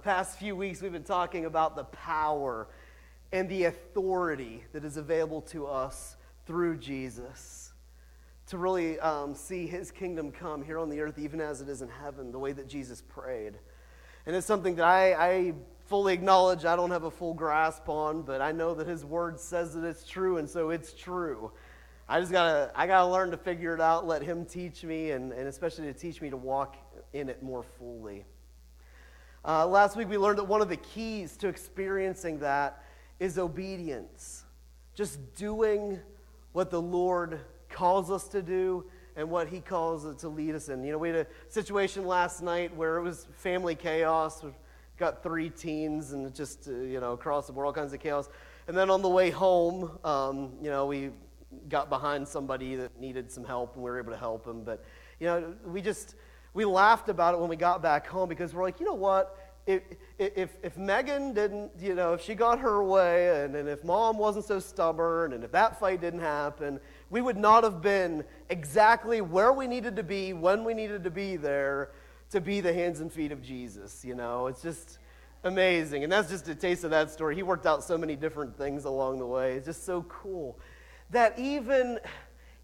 past few weeks, we've been talking about the power and the authority that is available to us through Jesus to really um, see his kingdom come here on the earth, even as it is in heaven, the way that Jesus prayed. And it's something that I, I fully acknowledge I don't have a full grasp on, but I know that his word says that it's true, and so it's true. I just gotta, I gotta learn to figure it out, let him teach me, and, and especially to teach me to walk in it more fully. Uh, last week we learned that one of the keys to experiencing that is obedience. Just doing what the Lord calls us to do and what He calls it to lead us in. You know, we had a situation last night where it was family chaos. We've got three teens and just, uh, you know, across the board, all kinds of chaos. And then on the way home, um, you know, we got behind somebody that needed some help and we were able to help him. But, you know, we just we laughed about it when we got back home because we're like, you know what? If, if, if Megan didn't, you know, if she got her way and, and if mom wasn't so stubborn and if that fight didn't happen, we would not have been exactly where we needed to be when we needed to be there to be the hands and feet of Jesus. You know, it's just amazing. And that's just a taste of that story. He worked out so many different things along the way. It's just so cool that even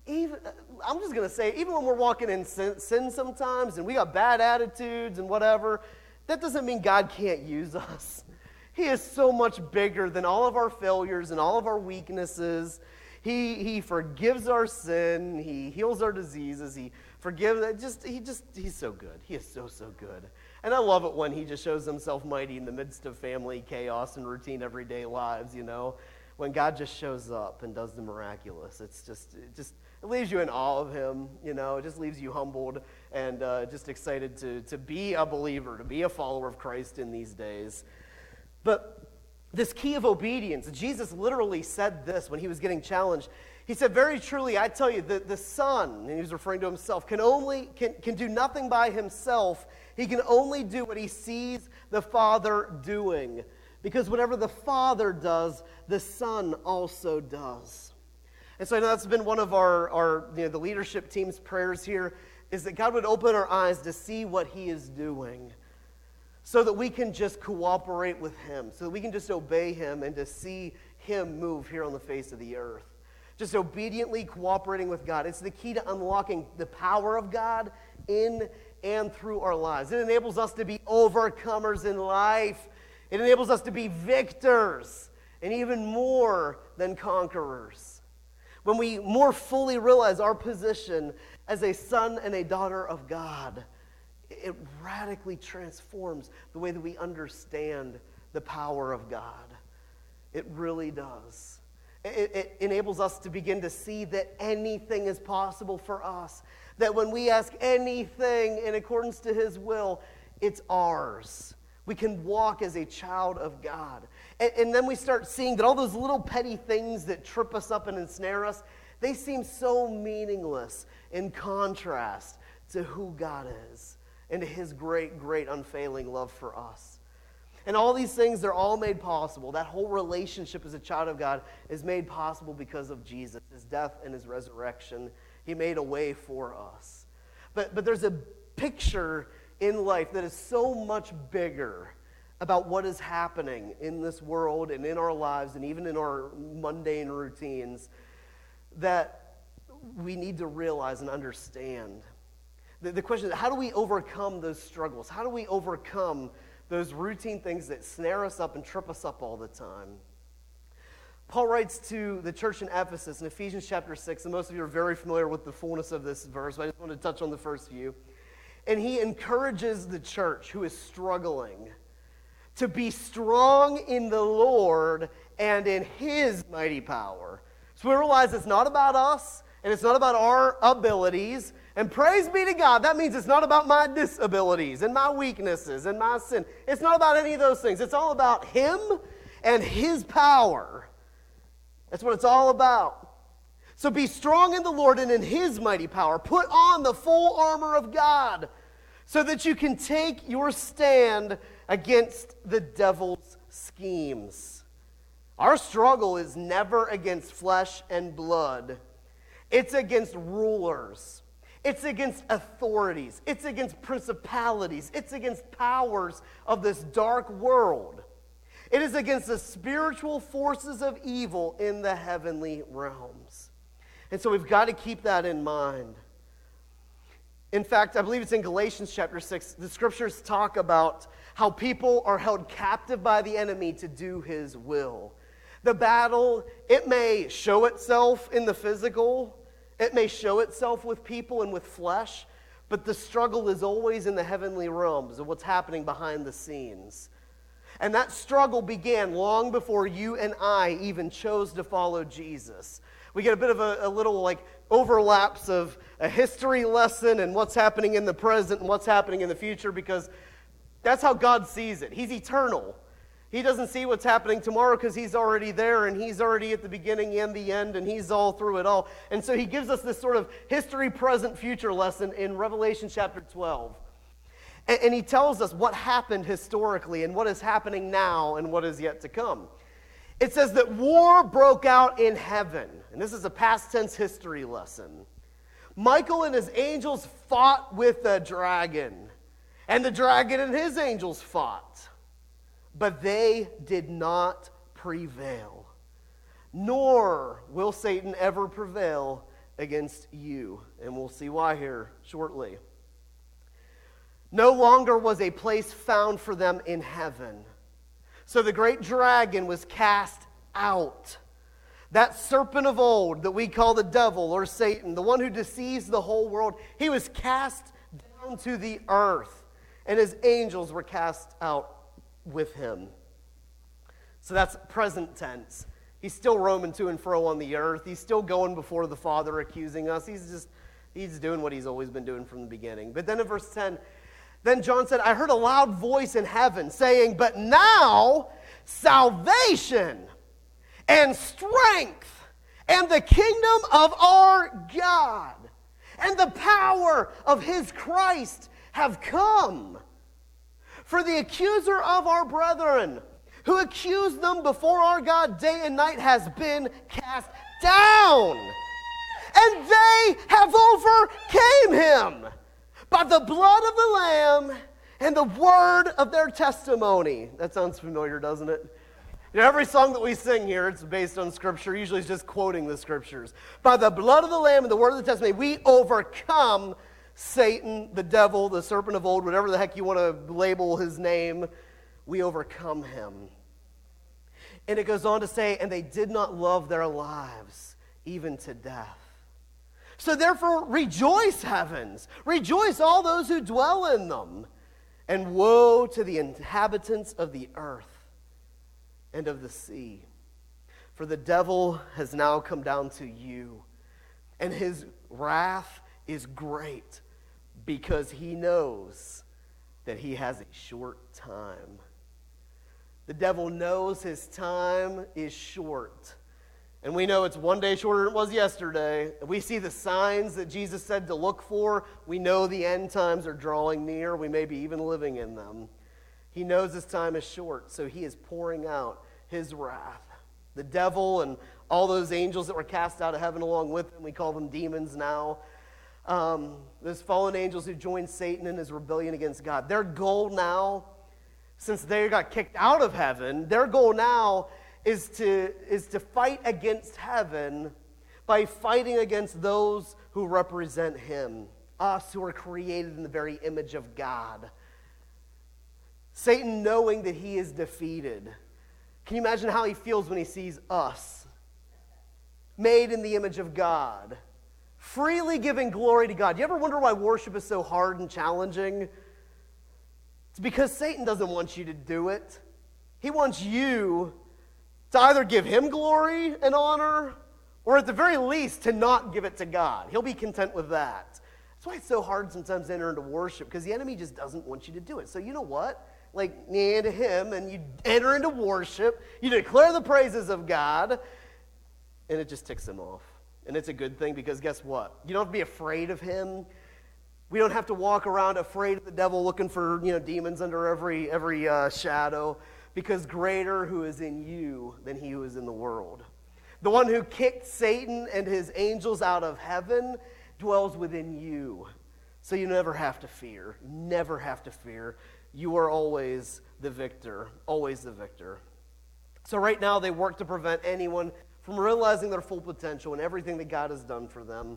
even uh, I'm just going to say, even when we're walking in sin, sin, sometimes and we got bad attitudes and whatever, that doesn't mean God can't use us. He is so much bigger than all of our failures and all of our weaknesses. He, he forgives our sin. He heals our diseases. He forgives. Just he just he's so good. He is so so good. And I love it when he just shows himself mighty in the midst of family chaos and routine everyday lives. You know, when God just shows up and does the miraculous. It's just it just it leaves you in awe of him, you know, it just leaves you humbled and uh, just excited to, to be a believer, to be a follower of Christ in these days. But this key of obedience, Jesus literally said this when he was getting challenged. He said, Very truly, I tell you, the, the Son, and he was referring to himself, can only can, can do nothing by himself. He can only do what he sees the Father doing. Because whatever the Father does, the Son also does. And so I know that's been one of our, our you know, the leadership team's prayers here is that God would open our eyes to see what He is doing so that we can just cooperate with Him, so that we can just obey Him and to see Him move here on the face of the earth. Just obediently cooperating with God. It's the key to unlocking the power of God in and through our lives. It enables us to be overcomers in life, it enables us to be victors and even more than conquerors when we more fully realize our position as a son and a daughter of God, it radically transforms the way that we understand the power of God. It really does. It, it, enables us to begin to see that anything is possible for us. That when we ask anything in accordance to His will, it's ours. We can walk as a child of God. And, and, then we start seeing that all those little petty things that trip us up and ensnare us, they seem so meaningless in contrast to who God is and to his great, great, unfailing love for us. And all these things, they're all made possible. That whole relationship as a child of God is made possible because of Jesus, his death and his resurrection. He made a way for us. But, but there's a picture in life that is so much bigger about what is happening in this world and in our lives and even in our mundane routines that we need to realize and understand. The, the question is how do we overcome those struggles? How do we overcome those routine things that snare us up and trip us up all the time? Paul writes to the church in Ephesus in Ephesians chapter 6, and most of you are very familiar with the fullness of this verse, but I just want to touch on the first few. And he encourages the church who is struggling to be strong in the Lord and in his mighty power. So we realize it's not about us and it's not about our abilities. And praise be to God, that means it's not about my disabilities and my weaknesses and my sin. It's not about any of those things. It's all about Him and His power. That's what it's all about. So be strong in the Lord and in His mighty power. Put on the full armor of God so that you can take your stand against the devil's schemes. Our struggle is never against flesh and blood, it's against rulers, It's against authorities. It's against principalities. It's against powers of this dark world. It is against the spiritual forces of evil in the heavenly realms. And so we've got to keep that in mind. In fact, I believe it's in Galatians chapter 6. The scriptures talk about how people are held captive by the enemy to do his will. The battle, it may show itself in the physical, it may show itself with people and with flesh, but the struggle is always in the heavenly realms of what's happening behind the scenes. And that struggle began long before you and I even chose to follow Jesus. We get a bit of a, a, little like overlaps of a history lesson and what's happening in the present and what's happening in the future because that's how God sees it. He's eternal. He doesn't see what's happening tomorrow because he's already there and he's already at the beginning and the end and he's all through it all. And so he gives us this sort of history, present, future lesson in Revelation chapter 12. And, and he tells us what happened historically and what is happening now and what is yet to come. It says that war broke out in heaven. And this is a past tense history lesson. Michael and his angels fought with the dragon, and the dragon and his angels fought but they did not prevail. Nor will Satan ever prevail against you. And we'll see why here shortly. No longer was a place found for them in heaven. So the great dragon was cast out. That serpent of old that we call the devil or Satan, the one who deceives the whole world, he was cast down to the earth, and his angels were cast out with him. So that's present tense. He's still roaming to and fro on the earth. He's still going before the Father, accusing us. He's just, he's doing what he's always been doing from the beginning. But then in verse 10, then John said, I heard a loud voice in heaven saying, But now salvation and strength and the kingdom of our God and the power of his Christ have come. For the accuser of our brethren, who accused them before our God day and night, has been cast down. And they have overcame him by the blood of the Lamb and the word of their testimony. That sounds familiar, doesn't it? You know, every song that we sing here, it's based on Scripture. Usually it's just quoting the Scriptures. By the blood of the Lamb and the word of the testimony, we overcome Satan, the devil, the serpent of old, whatever the heck you want to label his name, we overcome him. And it goes on to say, and they did not love their lives even to death. So therefore, rejoice, heavens. Rejoice, all those who dwell in them. And woe to the inhabitants of the earth and of the sea. For the devil has now come down to you, and his wrath is great because he knows that he has a short time. The devil knows his time is short. And we know it's one day shorter than it was yesterday. We see the signs that Jesus said to look for. We know the end times are drawing near. We may be even living in them. He knows his time is short, so he is pouring out his wrath. The devil and all those angels that were cast out of heaven along with him, we call them demons now, um, those fallen angels who joined Satan in his rebellion against God. Their goal now, since they got kicked out of heaven, their goal now is to, is to fight against heaven by fighting against those who represent him, us who are created in the very image of God. Satan, knowing that he is defeated, can you imagine how he feels when he sees us, made in the image of God? freely giving glory to God. Do you ever wonder why worship is so hard and challenging? It's because Satan doesn't want you to do it. He wants you to either give him glory and honor, or at the very least, to not give it to God. He'll be content with that. That's why it's so hard sometimes to enter into worship, because the enemy just doesn't want you to do it. So, you know what? Like, yeah to him, and you enter into worship, you declare the praises of God, and it just ticks him off. And it's a good thing because guess what? You don't have to be afraid of him. We don't have to walk around afraid of the devil looking for, you know, demons under every, every uh, shadow because greater who is in you than he who is in the world. The one who kicked Satan and his angels out of heaven dwells within you. So you never have to fear. Never have to fear. You are always the victor. Always the victor. So right now, they work to prevent anyone from realizing their full potential and everything that God has done for them.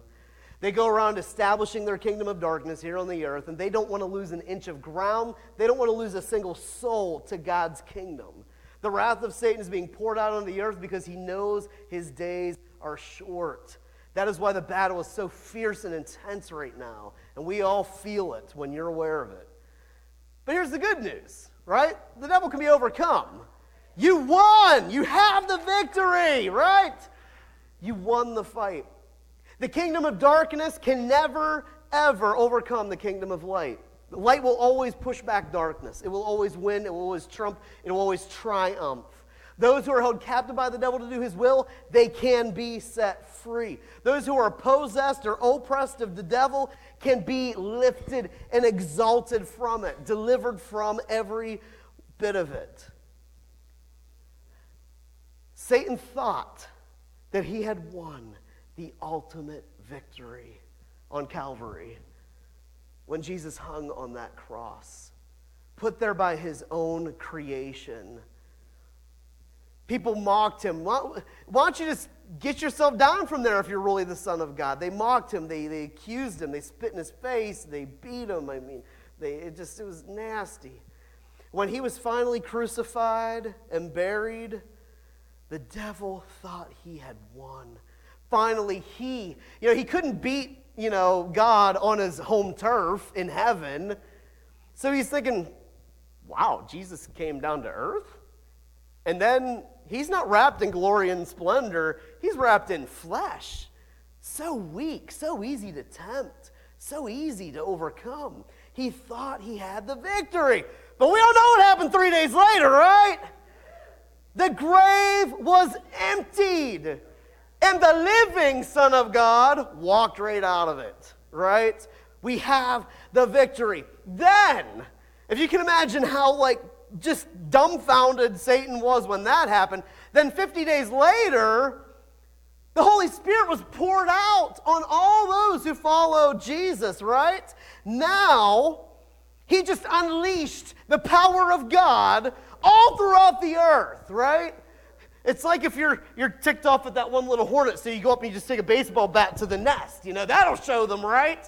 They go around establishing their kingdom of darkness here on the earth, and they don't want to lose an inch of ground. They don't want to lose a single soul to God's kingdom. The wrath of Satan is being poured out on the earth because he knows his days are short. That is why the battle is so fierce and intense right now, and we all feel it when you're aware of it. But here's the good news, right? The devil can be overcome. You won! You have the victory, right? You won the fight. The kingdom of darkness can never, ever overcome the kingdom of light. Light will always push back darkness. It will always win. It will always trump. It will always triumph. Those who are held captive by the devil to do his will, they can be set free. Those who are possessed or oppressed of the devil can be lifted and exalted from it, delivered from every bit of it. Satan thought that he had won the ultimate victory on Calvary when Jesus hung on that cross, put there by his own creation. People mocked him. Why, why, don't you just get yourself down from there if you're really the Son of God? They mocked him. They, they accused him. They spit in his face. They beat him. I mean, they, it just it was nasty. When he was finally crucified and buried, the devil thought he had won finally he, you know, he couldn't beat, you know, God on his home turf in heaven. So he's thinking, wow, Jesus came down to earth? And then he's not wrapped in glory and splendor, he's wrapped in flesh. So weak, so easy to tempt, so easy to overcome. He thought he had the victory. But we all know what happened three days later, right? The grave was emptied. And the living Son of God walked right out of it, right? We have the victory. Then, if you can imagine how, like, just dumbfounded Satan was when that happened, then 50 days later, the Holy Spirit was poured out on all those who followed Jesus, right? Now, he just unleashed the power of God all throughout the earth, right? It's like if you're, you're ticked off at that one little hornet, so you go up and you just take a baseball bat to the nest. You know, that'll show them, right?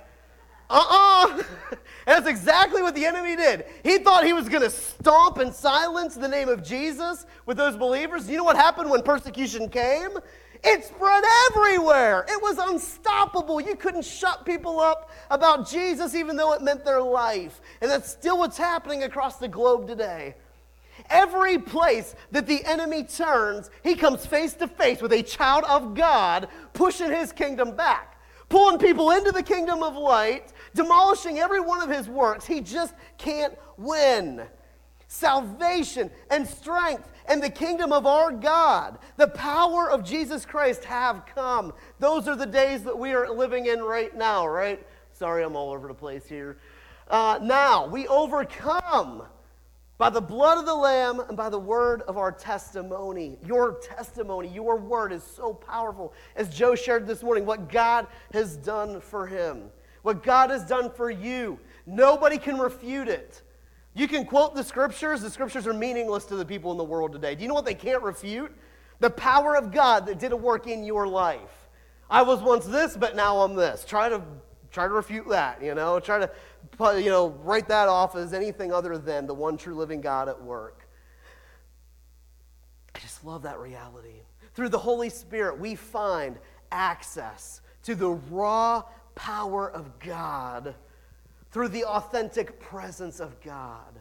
Uh-uh. and that's exactly what the enemy did. He thought he was going to stomp and silence the name of Jesus with those believers. You know what happened when persecution came? It spread everywhere. It was unstoppable. You couldn't shut people up about Jesus even though it meant their life. And that's still what's happening across the globe today. Every place that the enemy turns, he comes face to face with a child of God pushing his kingdom back, pulling people into the kingdom of light, demolishing every one of his works. He just can't win. Salvation and strength and the kingdom of our God, the power of Jesus Christ have come. Those are the days that we are living in right now, right? Sorry, I'm all over the place here. Uh, now, we overcome by the blood of the Lamb and by the word of our testimony. Your testimony, your word is so powerful. As Joe shared this morning, what God has done for him, what God has done for you, nobody can refute it. You can quote the scriptures, the scriptures are meaningless to the people in the world today. Do you know what they can't refute? The power of God that did a work in your life. I was once this, but now I'm this. Try to try to refute that, you know, try to you know, write that off as anything other than the one true living God at work. I just love that reality. Through the Holy Spirit, we find access to the raw power of God through the authentic presence of God.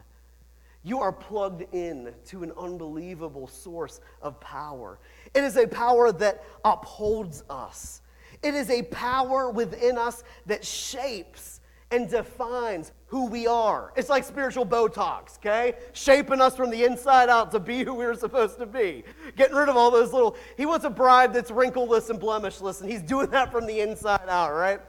You are plugged in to an unbelievable source of power. It is a power that upholds us. It is a power within us that shapes and defines who we are. It's like spiritual Botox, okay? Shaping us from the inside out to be who we are supposed to be. Getting rid of all those little, he wants a bride that's wrinkleless and blemishless, and he's doing that from the inside out, right?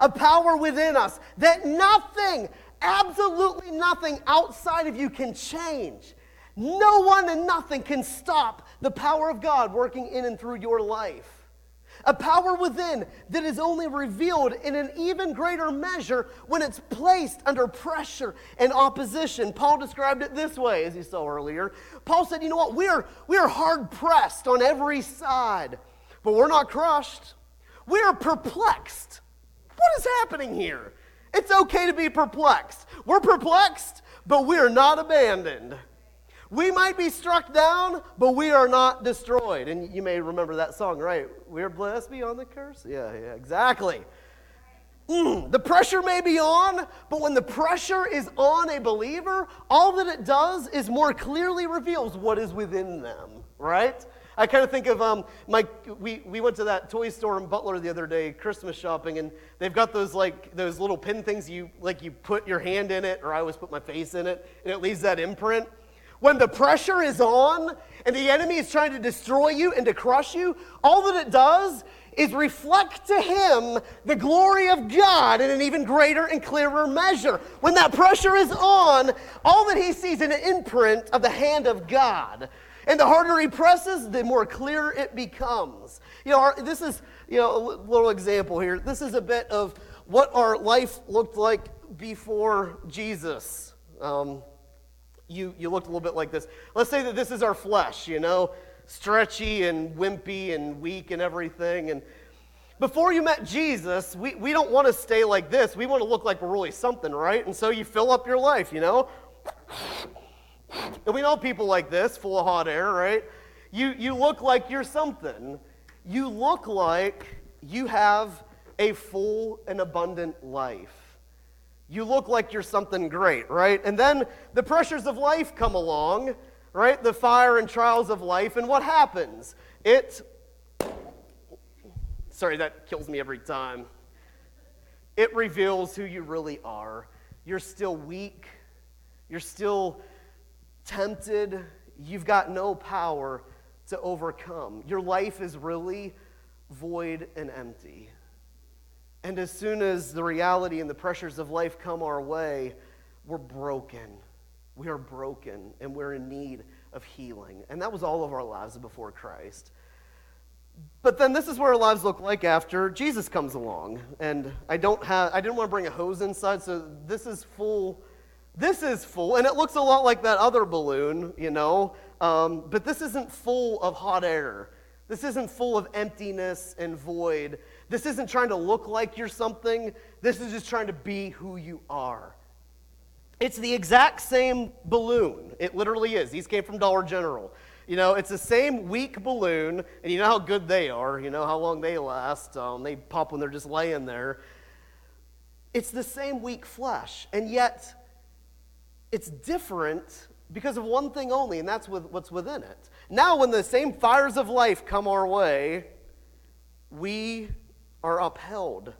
A power within us that nothing, absolutely nothing outside of you can change. No one and nothing can stop the power of God working in and through your life. A power within that is only revealed in an even greater measure when it's placed under pressure and opposition. Paul described it this way, as you saw earlier. Paul said, You know what? We are, we are hard pressed on every side, but we're not crushed. We are perplexed. What is happening here? It's okay to be perplexed. We're perplexed, but we are not abandoned. We might be struck down, but we are not destroyed. And you may remember that song, right? We're blessed beyond the curse. Yeah, yeah, exactly. Mm, the pressure may be on, but when the pressure is on a believer, all that it does is more clearly reveals what is within them, right? I kind of think of um, my, we, we went to that toy store in Butler the other day, Christmas shopping, and they've got those like those little pin things you like you put your hand in it, or I always put my face in it, and it leaves that imprint. When the pressure is on and the enemy is trying to destroy you and to crush you, all that it does is reflect to him the glory of God in an even greater and clearer measure. When that pressure is on, all that he sees is an imprint of the hand of God. And the harder he presses, the more clear it becomes. You know, this is, you know, a little example here. This is a bit of what our life looked like before Jesus. Um, you, you looked a little bit like this. Let's say that this is our flesh, you know, stretchy and wimpy and weak and everything. And before you met Jesus, we, we don't want to stay like this. We want to look like we're really something, right? And so you fill up your life, you know? And we know people like this, full of hot air, right? You, you look like you're something. You look like you have a full and abundant life you look like you're something great, right? And then the pressures of life come along, right? The fire and trials of life, and what happens? It, sorry, that kills me every time. It reveals who you really are. You're still weak, you're still tempted, you've got no power to overcome. Your life is really void and empty. And as soon as the reality and the pressures of life come our way, we're broken. We are broken and we're in need of healing. And that was all of our lives before Christ. But then this is what our lives look like after Jesus comes along. And I don't have I didn't want to bring a hose inside, so this is full. This is full, and it looks a lot like that other balloon, you know. Um, but this isn't full of hot air. This isn't full of emptiness and void. This isn't trying to look like you're something. This is just trying to be who you are. It's the exact same balloon. It literally is. These came from Dollar General. You know, it's the same weak balloon, and you know how good they are. You know how long they last. Um, they pop when they're just laying there. It's the same weak flesh, and yet it's different because of one thing only, and that's with what's within it. Now, when the same fires of life come our way, we are upheld.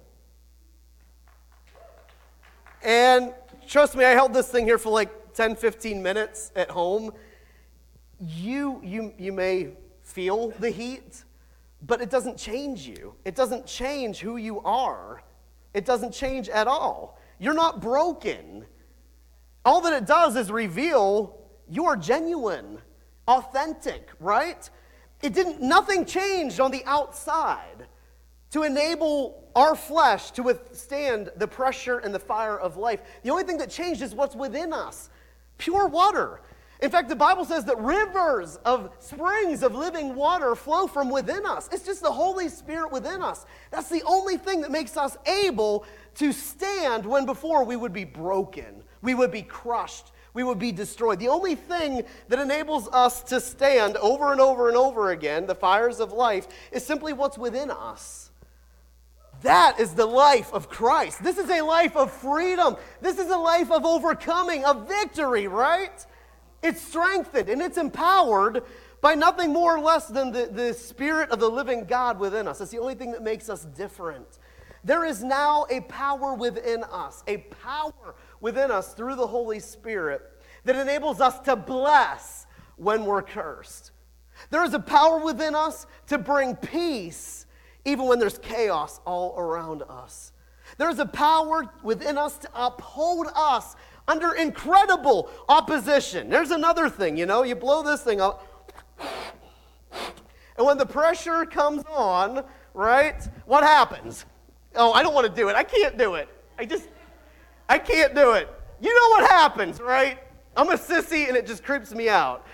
And trust me, I held this thing here for like 10, 15 minutes at home. You, you, you may feel the heat, but it doesn't change you. It doesn't change who you are. It doesn't change at all. You're not broken. All that it does is reveal you are genuine, authentic, right? It didn't, nothing changed on the outside to enable our flesh to withstand the pressure and the fire of life. The only thing that changed is what's within us pure water. In fact, the Bible says that rivers of springs of living water flow from within us. It's just the Holy Spirit within us. That's the only thing that makes us able to stand when before we would be broken, we would be crushed, we would be destroyed. The only thing that enables us to stand over and over and over again, the fires of life, is simply what's within us. That is the life of Christ. This is a life of freedom. This is a life of overcoming, of victory, right? It's strengthened and it's empowered by nothing more or less than the, the Spirit of the living God within us. It's the only thing that makes us different. There is now a power within us, a power within us through the Holy Spirit that enables us to bless when we're cursed. There is a power within us to bring peace even when there's chaos all around us. There's a power within us to uphold us under incredible opposition. There's another thing, you know, you blow this thing up, and when the pressure comes on, right? What happens? Oh, I don't want to do it. I can't do it. I just, I can't do it. You know what happens, right? I'm a sissy and it just creeps me out.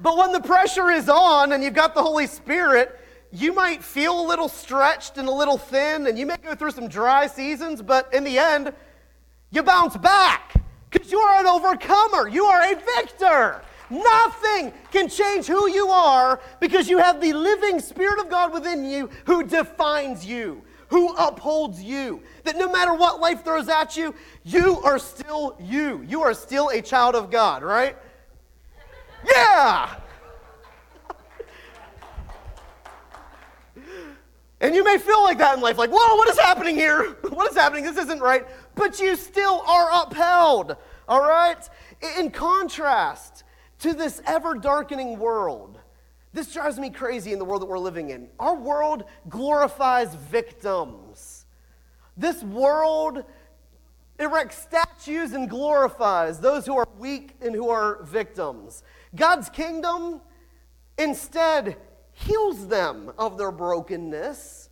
But when the pressure is on and you've got the Holy Spirit, you might feel a little stretched and a little thin, and you may go through some dry seasons, but in the end, you bounce back because you are an overcomer. You are a victor. Nothing can change who you are because you have the living Spirit of God within you who defines you, who upholds you. That no matter what life throws at you, you are still you. You are still a child of God, right? Yeah! And you may feel like that in life, like, whoa, what is happening here? What is happening? This isn't right. But you still are upheld, all right? In contrast to this ever darkening world, this drives me crazy in the world that we're living in. Our world glorifies victims. This world erects statues and glorifies those who are weak and who are victims. God's kingdom instead heals them of their brokenness,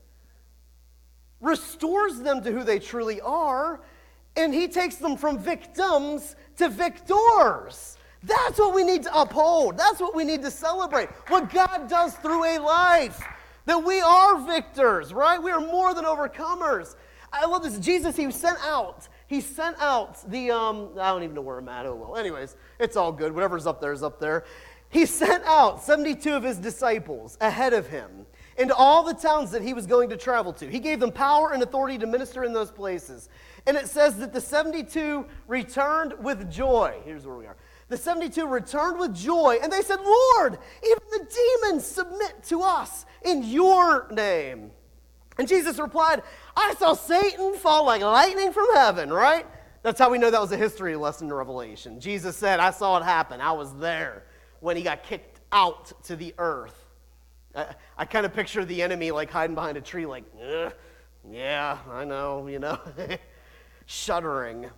restores them to who they truly are, and he takes them from victims to victors. That's what we need to uphold. That's what we need to celebrate. What God does through a life. That we are victors, right? We are more than overcomers. I love this. Jesus, he sent out, he sent out the, um, I don't even know where I'm at. Oh, well. Anyways, it's all good. Whatever's up there is up there. He sent out 72 of his disciples ahead of him into all the towns that he was going to travel to. He gave them power and authority to minister in those places. And it says that the 72 returned with joy. Here's where we are. The 72 returned with joy, and they said, Lord, even the demons submit to us in your name. And Jesus replied, I saw Satan fall like lightning from heaven, right? That's how we know that was a history lesson in Revelation. Jesus said, I saw it happen. I was there when he got kicked out to the earth. I, I kind of picture the enemy like hiding behind a tree, like, yeah, I know, you know, shuddering.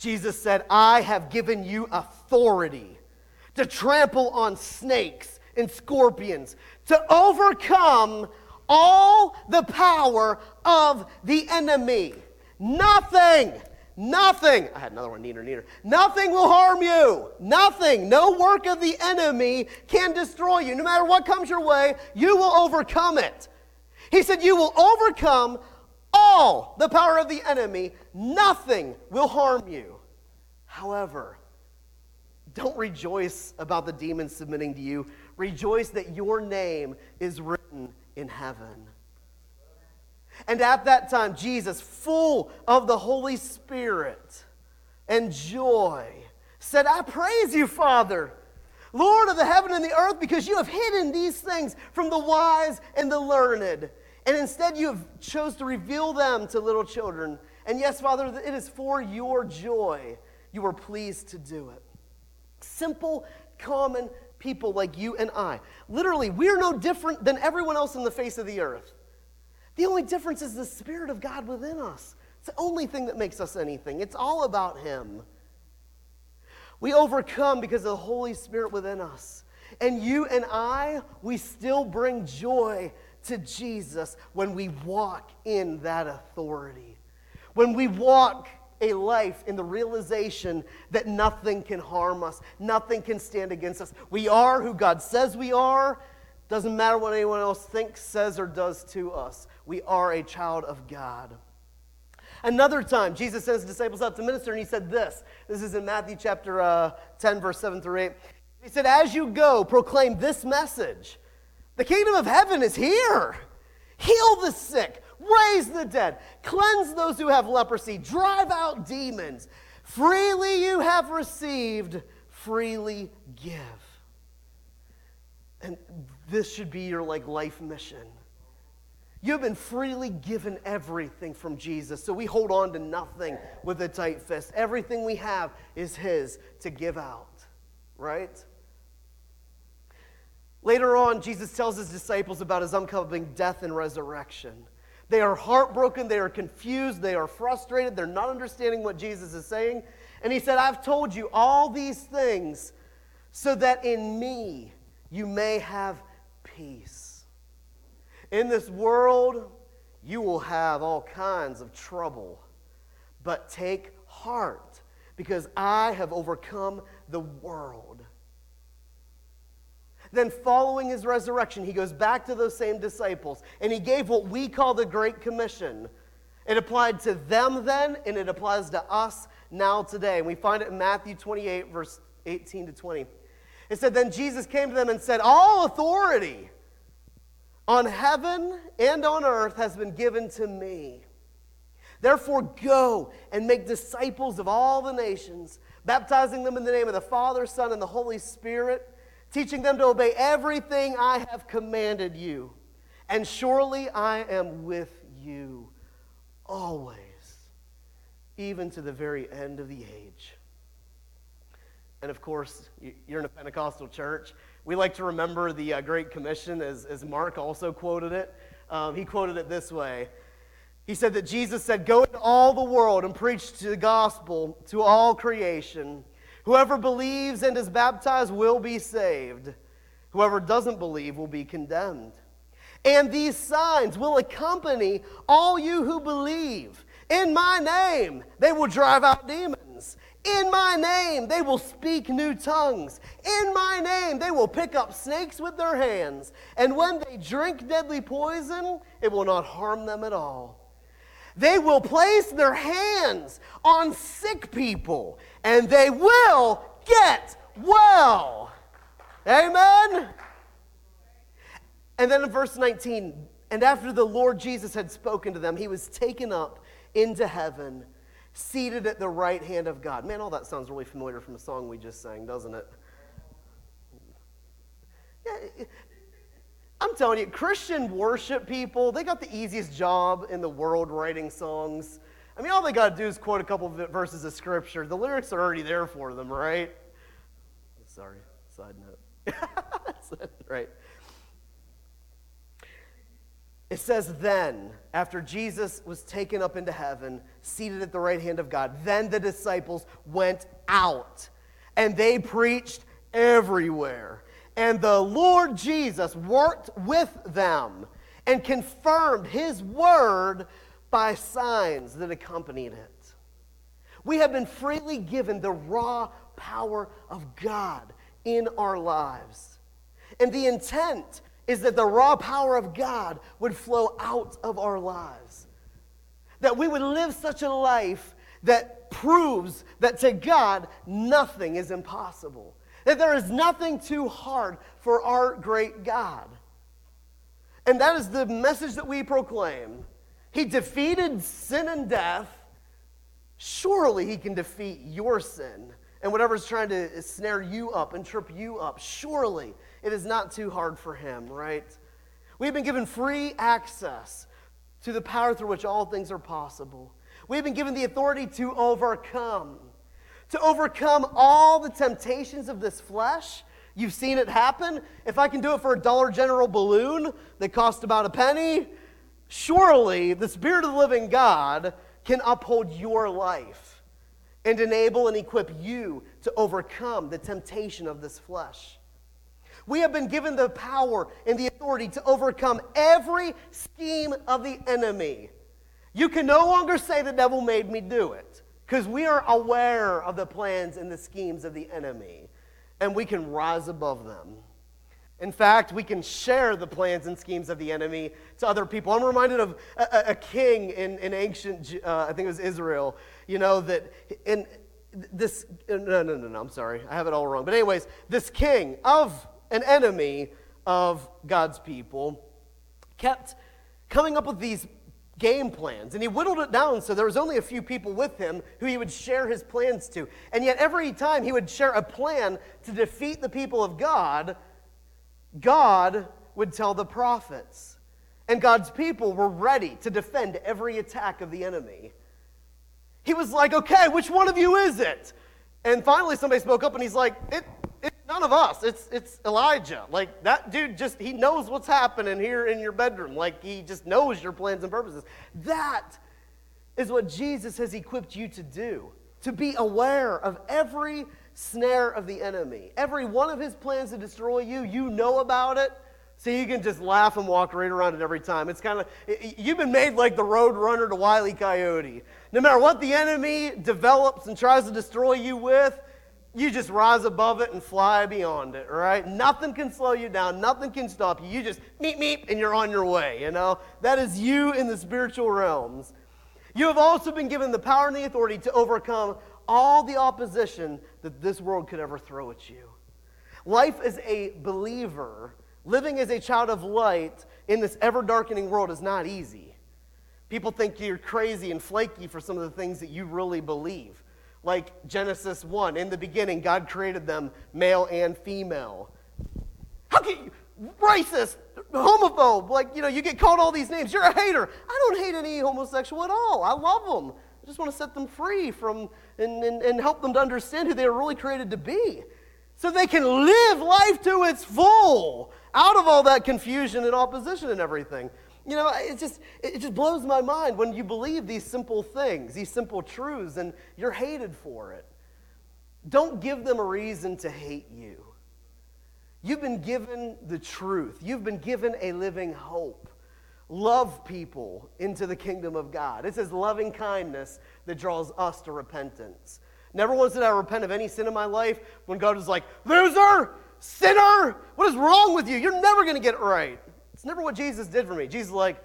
Jesus said, I have given you authority to trample on snakes and scorpions, to overcome all the power of the enemy. Nothing Nothing, I had another one neater, neater. Nothing will harm you. Nothing. No work of the enemy can destroy you. No matter what comes your way, you will overcome it. He said, You will overcome all the power of the enemy. Nothing will harm you. However, don't rejoice about the demons submitting to you. Rejoice that your name is written in heaven. And at that time, Jesus, full of the Holy Spirit and joy, said, I praise you, Father, Lord of the heaven and the earth, because you have hidden these things from the wise and the learned. And instead, you have chose to reveal them to little children. And yes, Father, it is for your joy you are pleased to do it. Simple, common people like you and I. Literally, we are no different than everyone else in the face of the earth. The only difference is the Spirit of God within us. It's the only thing that makes us anything. It's all about Him. We overcome because of the Holy Spirit within us. And you and I, we still bring joy to Jesus when we walk in that authority. When we walk a life in the realization that nothing can harm us, nothing can stand against us. We are who God says we are. Doesn't matter what anyone else thinks, says, or does to us we are a child of God. Another time, Jesus sent his disciples out to minister, and he said this. This is in Matthew chapter uh, 10, verse 7 through 8. He said, As you go, proclaim this message The kingdom of heaven is here. Heal the sick, raise the dead, cleanse those who have leprosy, drive out demons. Freely you have received, freely give. And this should be your like life mission you have been freely given everything from Jesus, so we hold on to nothing with a tight fist. Everything we have is His to give out, right? Later on, Jesus tells his disciples about his upcoming death and resurrection. They are heartbroken, they are confused, they are frustrated, they're not understanding what Jesus is saying. And he said, I've told you all these things so that in me you may have peace. In this world, you will have all kinds of trouble, but take heart, because I have overcome the world. Then, following his resurrection, he goes back to those same disciples and he gave what we call the Great Commission. It applied to them then, and it applies to us now today. And we find it in Matthew 28, verse 18 to 20. It said, Then Jesus came to them and said, All authority on heaven and on earth has been given to me. Therefore, go and make disciples of all the nations, baptizing them in the name of the Father, Son, and the Holy Spirit, teaching them to obey everything I have commanded you. And surely I am with you always, even to the very end of the age. And of course, you're in a Pentecostal church. We like to remember the uh, Great Commission as, as Mark also quoted it. Um, he quoted it this way He said that Jesus said, Go into all the world and preach the gospel to all creation. Whoever believes and is baptized will be saved. Whoever doesn't believe will be condemned. And these signs will accompany all you who believe. In my name, they will drive out demons. In my name, they will speak new tongues. In my name, they will pick up snakes with their hands. And when they drink deadly poison, it will not harm them at all. They will place their hands on sick people, and they will get well. Amen? And then in verse 19, and after the Lord Jesus had spoken to them, he was taken up into heaven seated at the right hand of God. Man, all that sounds really familiar from a song we just sang, doesn't it? Yeah, I'm telling you, Christian worship people, they got the easiest job in the world writing songs. I mean, all they got to do is quote a couple of verses of scripture. The lyrics are already there for them, right? Sorry, side note. right. It says, then, after Jesus was taken up into heaven, seated at the right hand of God, then the disciples went out and they preached everywhere. And the Lord Jesus worked with them and confirmed his word by signs that accompanied it. We have been freely given the raw power of God in our lives. And the intent is that the raw power of God would flow out of our lives. That we would live such a life that proves that to God nothing is impossible. That there is nothing too hard for our great God. And that is the message that we proclaim. He defeated sin and death. Surely he can defeat your sin and whatever's trying to snare you up and trip you up. Surely it is not too hard for him, right? We've been given free access to the power through which all things are possible. We've been given the authority to overcome, to overcome all the temptations of this flesh. You've seen it happen. If I can do it for a Dollar General balloon that cost about a penny, surely the Spirit of the living God can uphold your life and enable and equip you to overcome the temptation of this flesh. We have been given the power and the authority to overcome every scheme of the enemy. You can no longer say the devil made me do it because we are aware of the plans and the schemes of the enemy and we can rise above them. In fact, we can share the plans and schemes of the enemy to other people. I'm reminded of a, a king in, in ancient, uh, I think it was Israel, you know, that in this, no, no, no, no, I'm sorry, I have it all wrong. But, anyways, this king of an enemy of God's people, kept coming up with these game plans. And he whittled it down so there was only a few people with him who he would share his plans to. And yet, every time he would share a plan to defeat the people of God, God would tell the prophets. And God's people were ready to defend every attack of the enemy. He was like, okay, which one of you is it? And finally, somebody spoke up and he's like, it, it's none of us. It's, it's Elijah. Like, that dude just, he knows what's happening here in your bedroom. Like, he just knows your plans and purposes. That is what Jesus has equipped you to do to be aware of every snare of the enemy. Every one of his plans to destroy you, you know about it So you can just laugh and walk right around it every time. It's kind of, you've been made like the road runner to Wile E. Coyote. No matter what the enemy develops and tries to destroy you with, you just rise above it and fly beyond it, right? Nothing can slow you down, nothing can stop you. You just meet, meet, and you're on your way, you know? That is you in the spiritual realms. You have also been given the power and the authority to overcome all the opposition that this world could ever throw at you. Life as a believer Living as a child of light in this ever darkening world is not easy. People think you're crazy and flaky for some of the things that you really believe. Like Genesis 1, in the beginning, God created them male and female. How can you, racist, homophobe, like, you know, you get called all these names. You're a hater. I don't hate any homosexual at all. I love them. Just want to set them free from and, and, and help them to understand who they are really created to be so they can live life to its full out of all that confusion and opposition and everything. You know, it just, it just blows my mind when you believe these simple things, these simple truths, and you're hated for it. Don't give them a reason to hate you. You've been given the truth, you've been given a living hope. Love people into the kingdom of God. It says loving kindness that draws us to repentance. Never once did I repent of any sin in my life when God was like, loser, sinner, what is wrong with you? You're never going to get it right. It's never what Jesus did for me. Jesus like,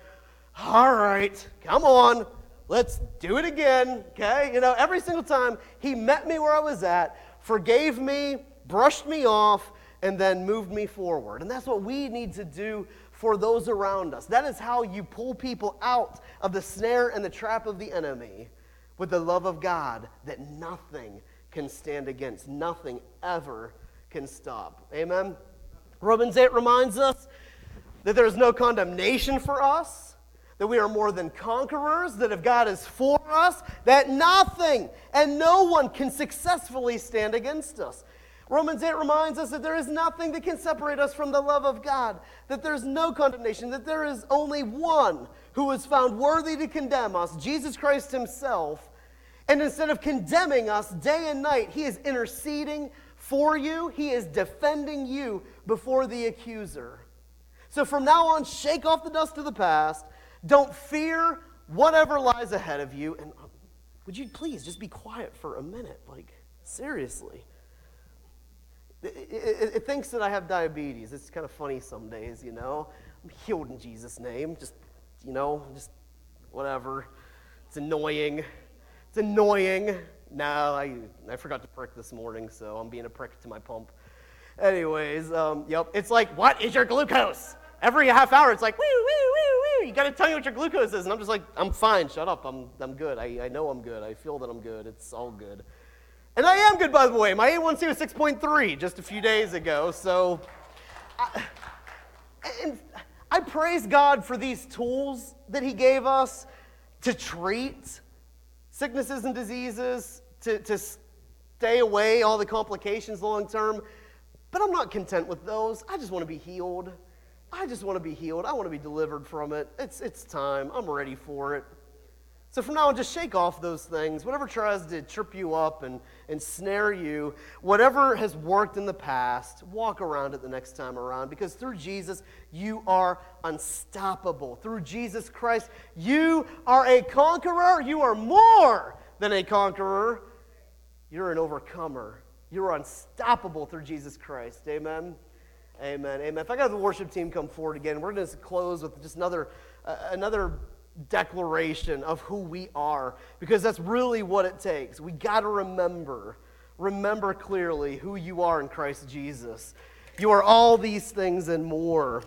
all right, come on, let's do it again, okay? You know, every single time he met me where I was at, forgave me, brushed me off, and then moved me forward. And that's what we need to do for those around us. That is how you pull people out of the snare and the trap of the enemy with the love of God that nothing can stand against. Nothing ever can stop. Amen? Romans 8 reminds us that there is no condemnation for us, that we are more than conquerors, that if God is for us, that nothing and no one can successfully stand against us. Romans 8 reminds us that there is nothing that can separate us from the love of God, that there's no condemnation, that there is only one who is found worthy to condemn us, Jesus Christ Himself. And instead of condemning us day and night, He is interceding for you, He is defending you before the accuser. So from now on, shake off the dust of the past. Don't fear whatever lies ahead of you. And uh, would you please just be quiet for a minute? Like, seriously. It, it, it, thinks that I have diabetes. It's kind of funny some days, you know. I'm healed in Jesus' name. Just, you know, just whatever. It's annoying. It's annoying. No, I, I forgot to prick this morning, so I'm being a prick to my pump. Anyways, um, yep. It's like, what is your glucose? Every half hour, it's like, woo, woo, woo, woo. You got to tell me what your glucose is. And I'm just like, I'm fine. Shut up. I'm, I'm good. I, I know I'm good. I feel that I'm good. It's all good. And I am good, by the way. My A1C was 6.3 just a few days ago. So, I, and I praise God for these tools that He gave us to treat sicknesses and diseases, to, to stay away all the complications long term. But I'm not content with those. I just want to be healed. I just want to be healed. I want to be delivered from it. It's, it's time. I'm ready for it. So from now on, just shake off those things. Whatever tries to trip you up and, and snare you, whatever has worked in the past, walk around it the next time around because through Jesus, you are unstoppable. Through Jesus Christ, you are a conqueror. You are more than a conqueror. You're an overcomer. You're unstoppable through Jesus Christ. Amen. Amen. Amen. If I got the worship team come forward again, we're going to close with just another, uh, another declaration of who we are because that's really what it takes. We got to remember, remember clearly who you are in Christ Jesus. You are all these things and more.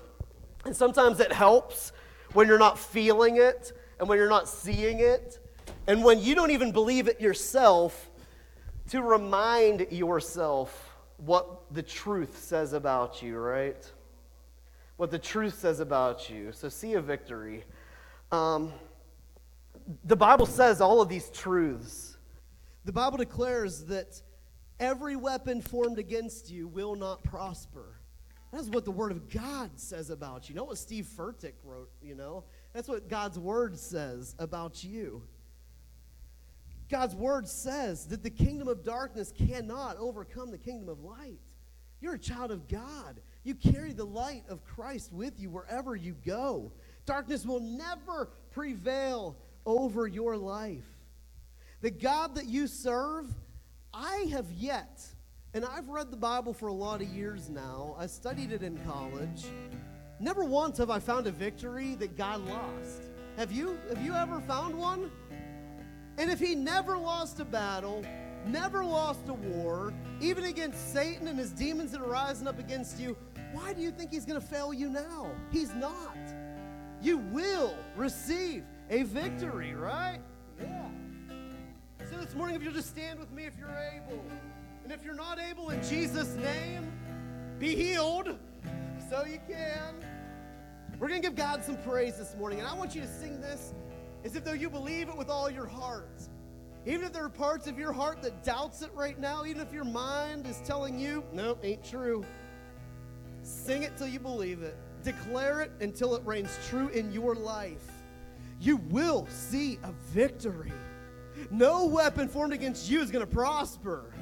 And sometimes it helps when you're not feeling it and when you're not seeing it and when you don't even believe it yourself to remind yourself what the truth says about you, right? What the truth says about you. So see a victory. Um, the Bible says all of these truths. The Bible declares that every weapon formed against you will not prosper. That's what the Word of God says about you. Know what Steve Furtick wrote, you know? That's what God's Word says about you. God's Word says that the kingdom of darkness cannot overcome the kingdom of light. You're a child of God. You carry the light of Christ with you wherever you go. Darkness will never prevail over your life. The God that you serve, I have yet, and I've read the Bible for a lot of years now, I studied it in college. Never once have I found a victory that God lost. Have you? Have you ever found one? And if he never lost a battle, never lost a war, even against Satan and his demons that are rising up against you, why do you think he's going to fail you now? He's not. You will receive a victory, right? Yeah. So this morning, if you'll just stand with me if you're able. And if you're not able, in Jesus' name, be healed so you can. We're going to give God some praise this morning. And I want you to sing this as if though you believe it with all your heart. Even if there are parts of your heart that doubts it right now, even if your mind is telling you, nope, ain't true, sing it till you believe it. Declare it until it reigns true in your life. You will see a victory. No weapon formed against you is going to prosper.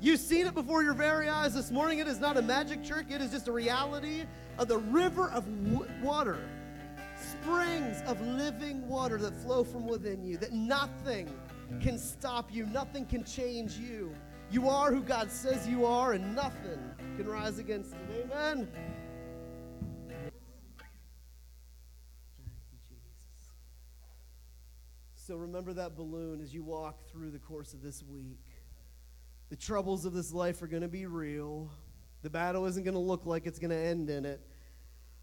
You've seen it before your very eyes this morning. It is not a magic trick, it is just a reality of the river of water, springs of living water that flow from within you, that nothing can stop you, nothing can change you. You are who God says you are, and nothing can rise against it. Amen. So remember that balloon as you walk through the course of this week. The troubles of this life are going to be real. The battle isn't going to look like it's going to end in it.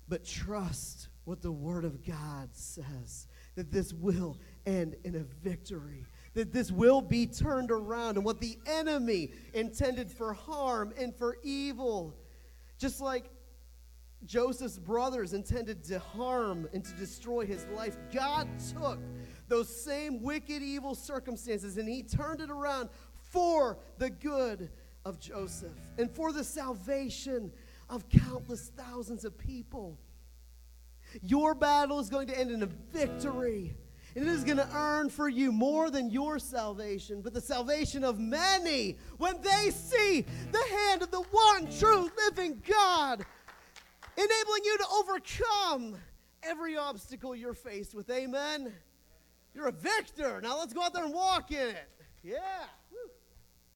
But trust what the Word of God says that this will end in a victory, that this will be turned around, and what the enemy intended for harm and for evil, just like Joseph's brothers intended to harm and to destroy his life, God took those same wicked, evil circumstances and he turned it around for the good of Joseph and for the salvation of countless thousands of people. Your battle is going to end in a victory. And it is going to earn for you more than your salvation, but the salvation of many when they see the hand of the one true living God enabling you to overcome every obstacle you're faced with. Amen. You're a victor. Now let's go out there and walk in it. Yeah.